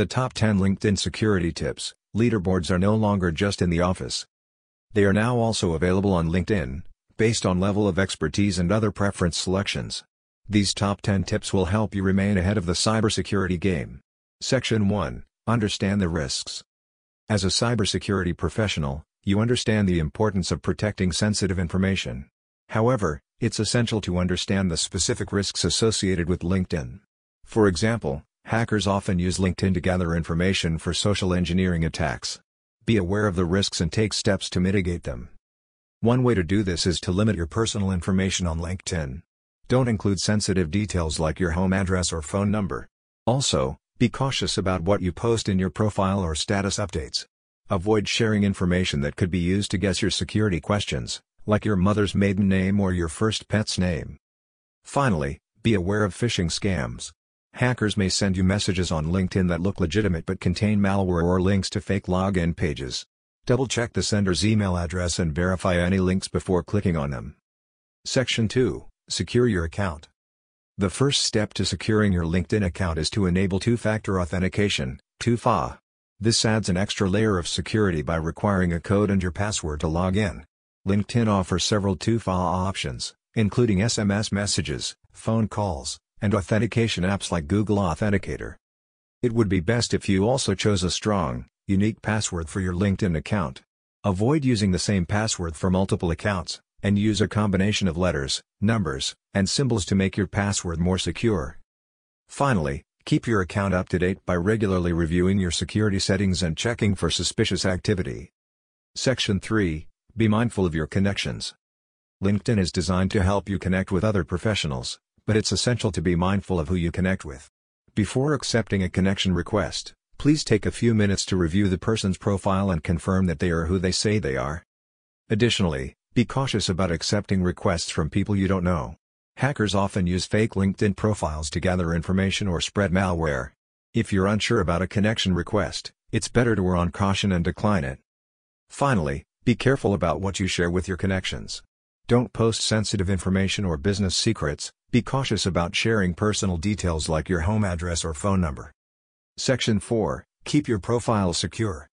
The top 10 LinkedIn security tips, leaderboards are no longer just in the office. They are now also available on LinkedIn, based on level of expertise and other preference selections. These top 10 tips will help you remain ahead of the cybersecurity game. Section 1 Understand the risks. As a cybersecurity professional, you understand the importance of protecting sensitive information. However, it's essential to understand the specific risks associated with LinkedIn. For example, hackers often use LinkedIn to gather information for social engineering attacks. Be aware of the risks and take steps to mitigate them. One way to do this is to limit your personal information on LinkedIn. Don't include sensitive details like your home address or phone number. Also, be cautious about what you post in your profile or status updates. Avoid sharing information that could be used to guess your security questions, like your mother's maiden name or your first pet's name. Finally, be aware of phishing scams. Hackers may send you messages on LinkedIn that look legitimate but contain malware or links to fake login pages. Double-check the sender's email address and verify any links before clicking on them. Section 2. Secure your account. The first step to securing your LinkedIn account is to enable two-factor authentication, 2FA. This adds an extra layer of security by requiring a code and your password to log in. LinkedIn offers several 2FA options, including SMS messages, phone calls, and authentication apps like Google Authenticator. It would be best if you also chose a strong, unique password for your LinkedIn account. Avoid using the same password for multiple accounts, and use a combination of letters, numbers, and symbols to make your password more secure. Finally, Keep your account up to date by regularly reviewing your security settings and checking for suspicious activity. Section 3 Be mindful of your connections. LinkedIn is designed to help you connect with other professionals, but it's essential to be mindful of who you connect with. Before accepting a connection request, please take a few minutes to review the person's profile and confirm that they are who they say they are. Additionally, be cautious about accepting requests from people you don't know. Hackers often use fake LinkedIn profiles to gather information or spread malware. If you're unsure about a connection request, it's better to err on caution and decline it. Finally, be careful about what you share with your connections. Don't post sensitive information or business secrets, be cautious about sharing personal details like your home address or phone number. Section 4 Keep your profile secure.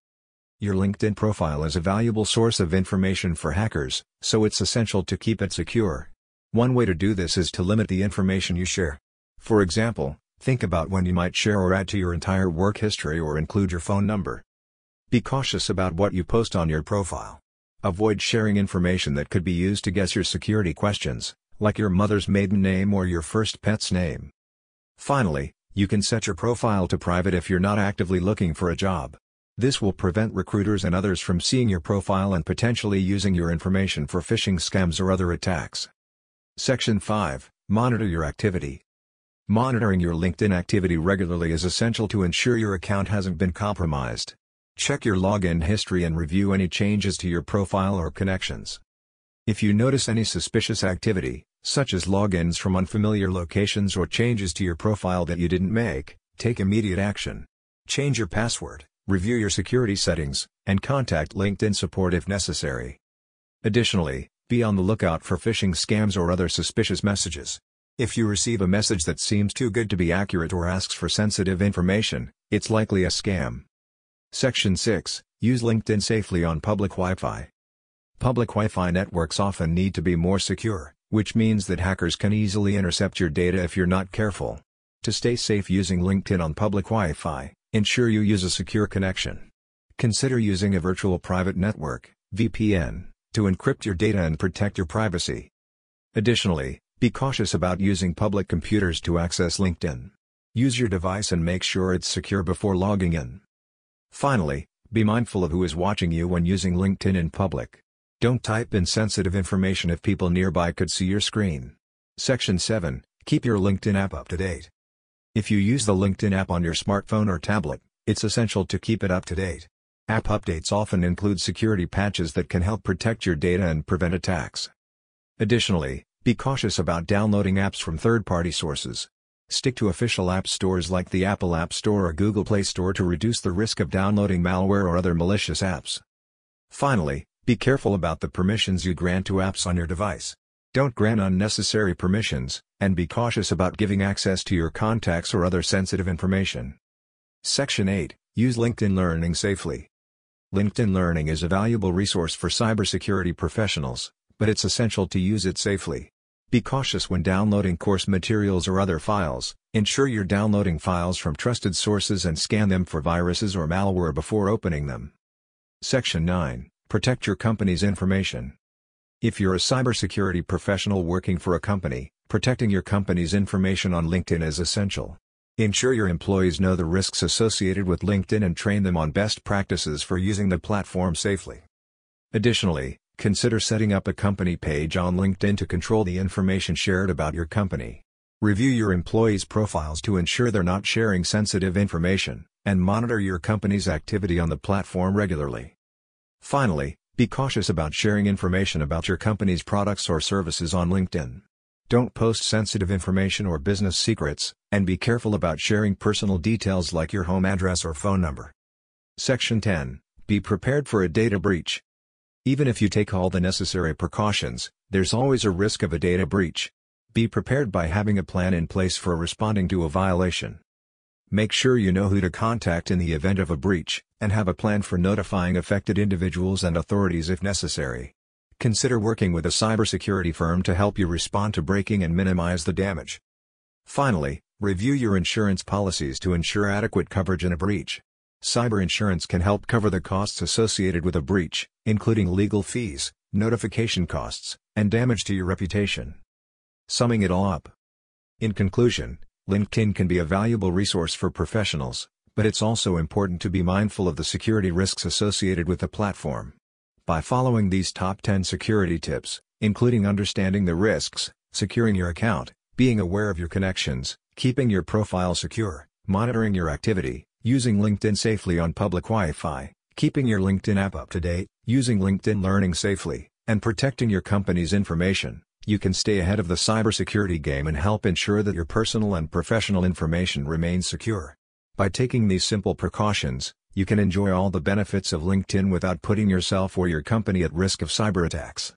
Your LinkedIn profile is a valuable source of information for hackers, so it's essential to keep it secure. One way to do this is to limit the information you share. For example, think about when you might share or add to your entire work history or include your phone number. Be cautious about what you post on your profile. Avoid sharing information that could be used to guess your security questions, like your mother's maiden name or your first pet's name. Finally, you can set your profile to private if you're not actively looking for a job. This will prevent recruiters and others from seeing your profile and potentially using your information for phishing scams or other attacks. Section 5 Monitor your activity. Monitoring your LinkedIn activity regularly is essential to ensure your account hasn't been compromised. Check your login history and review any changes to your profile or connections. If you notice any suspicious activity, such as logins from unfamiliar locations or changes to your profile that you didn't make, take immediate action. Change your password, review your security settings, and contact LinkedIn support if necessary. Additionally, be on the lookout for phishing scams or other suspicious messages. If you receive a message that seems too good to be accurate or asks for sensitive information, it's likely a scam. Section 6 Use LinkedIn safely on public Wi-Fi. Public Wi-Fi networks often need to be more secure, which means that hackers can easily intercept your data if you're not careful. To stay safe using LinkedIn on public Wi-Fi, ensure you use a secure connection. Consider using a virtual private network, VPN to encrypt your data and protect your privacy. Additionally, be cautious about using public computers to access LinkedIn. Use your device and make sure it's secure before logging in. Finally, be mindful of who is watching you when using LinkedIn in public. Don't type in sensitive information if people nearby could see your screen. Section 7 Keep your LinkedIn app up to date. If you use the LinkedIn app on your smartphone or tablet, it's essential to keep it up to date. App updates often include security patches that can help protect your data and prevent attacks. Additionally, be cautious about downloading apps from third-party sources. Stick to official app stores like the Apple App Store or Google Play Store to reduce the risk of downloading malware or other malicious apps. Finally, be careful about the permissions you grant to apps on your device. Don't grant unnecessary permissions, and be cautious about giving access to your contacts or other sensitive information. Section 8 Use LinkedIn Learning safely. LinkedIn Learning is a valuable resource for cybersecurity professionals, but it's essential to use it safely. Be cautious when downloading course materials or other files, ensure you're downloading files from trusted sources and scan them for viruses or malware before opening them. Section 9 Protect your company's information. If you're a cybersecurity professional working for a company, protecting your company's information on LinkedIn is essential. Ensure your employees know the risks associated with LinkedIn and train them on best practices for using the platform safely. Additionally, consider setting up a company page on LinkedIn to control the information shared about your company. Review your employees' profiles to ensure they're not sharing sensitive information, and monitor your company's activity on the platform regularly. Finally, be cautious about sharing information about your company's products or services on LinkedIn. Don't post sensitive information or business secrets, and be careful about sharing personal details like your home address or phone number. Section 10 Be prepared for a data breach. Even if you take all the necessary precautions, there's always a risk of a data breach. Be prepared by having a plan in place for responding to a violation. Make sure you know who to contact in the event of a breach, and have a plan for notifying affected individuals and authorities if necessary. Consider working with a cybersecurity firm to help you respond to breaking and minimize the damage. Finally, review your insurance policies to ensure adequate coverage in a breach. Cyber insurance can help cover the costs associated with a breach, including legal fees, notification costs, and damage to your reputation. Summing it all up. In conclusion, LinkedIn can be a valuable resource for professionals, but it's also important to be mindful of the security risks associated with the platform. By following these top 10 security tips, including understanding the risks, securing your account, being aware of your connections, keeping your profile secure, monitoring your activity, using LinkedIn safely on public Wi-Fi, keeping your LinkedIn app up to date, using LinkedIn Learning safely, and protecting your company's information, you can stay ahead of the cybersecurity game and help ensure that your personal and professional information remains secure. By taking these simple precautions, you can enjoy all the benefits of LinkedIn without putting yourself or your company at risk of cyber attacks.